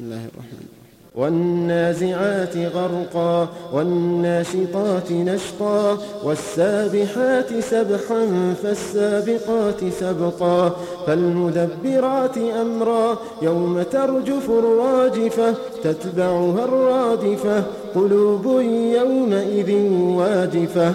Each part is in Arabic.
الله الرحمن الرحيم. والنازعات غرقا والناشطات نشطا والسابحات سبحا فالسابقات سبقا. فالمدبرات أمرا يوم ترجف الراجفة تتبعها الرادفة قلوب يومئذ واجفة.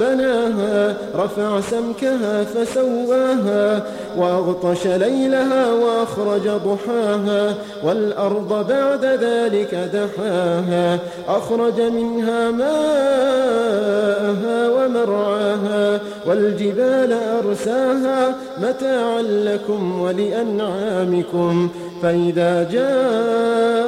بناها رفع سمكها فسواها وأغطش ليلها وأخرج ضحاها والأرض بعد ذلك دحاها أخرج منها ماءها ومرعاها والجبال أرساها متاعا لكم ولأنعامكم فإذا جاءت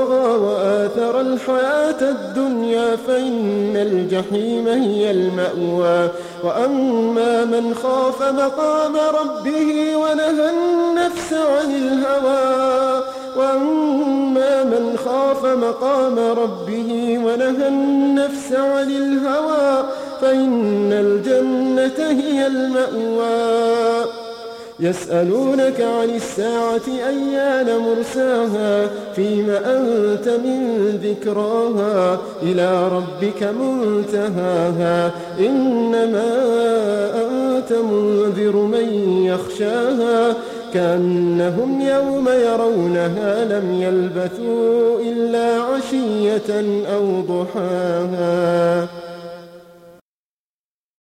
الحياة الدنيا فإن الجحيم هي المأوى. وأما من خاف مقام ربه ونهى النفس عن الهوى. وأما من خاف مقام ربه ونهى النفس عن الهوى فإن الجنة هي المأوى. يسألونك عن الساعة أيان مرساها؟ فيما أنت من ذكراها؟ إلى ربك منتهاها. إنما أنت منذر من يخشاها. كأنهم يوم يرونها لم يلبثوا إلا عشية أو ضحاها.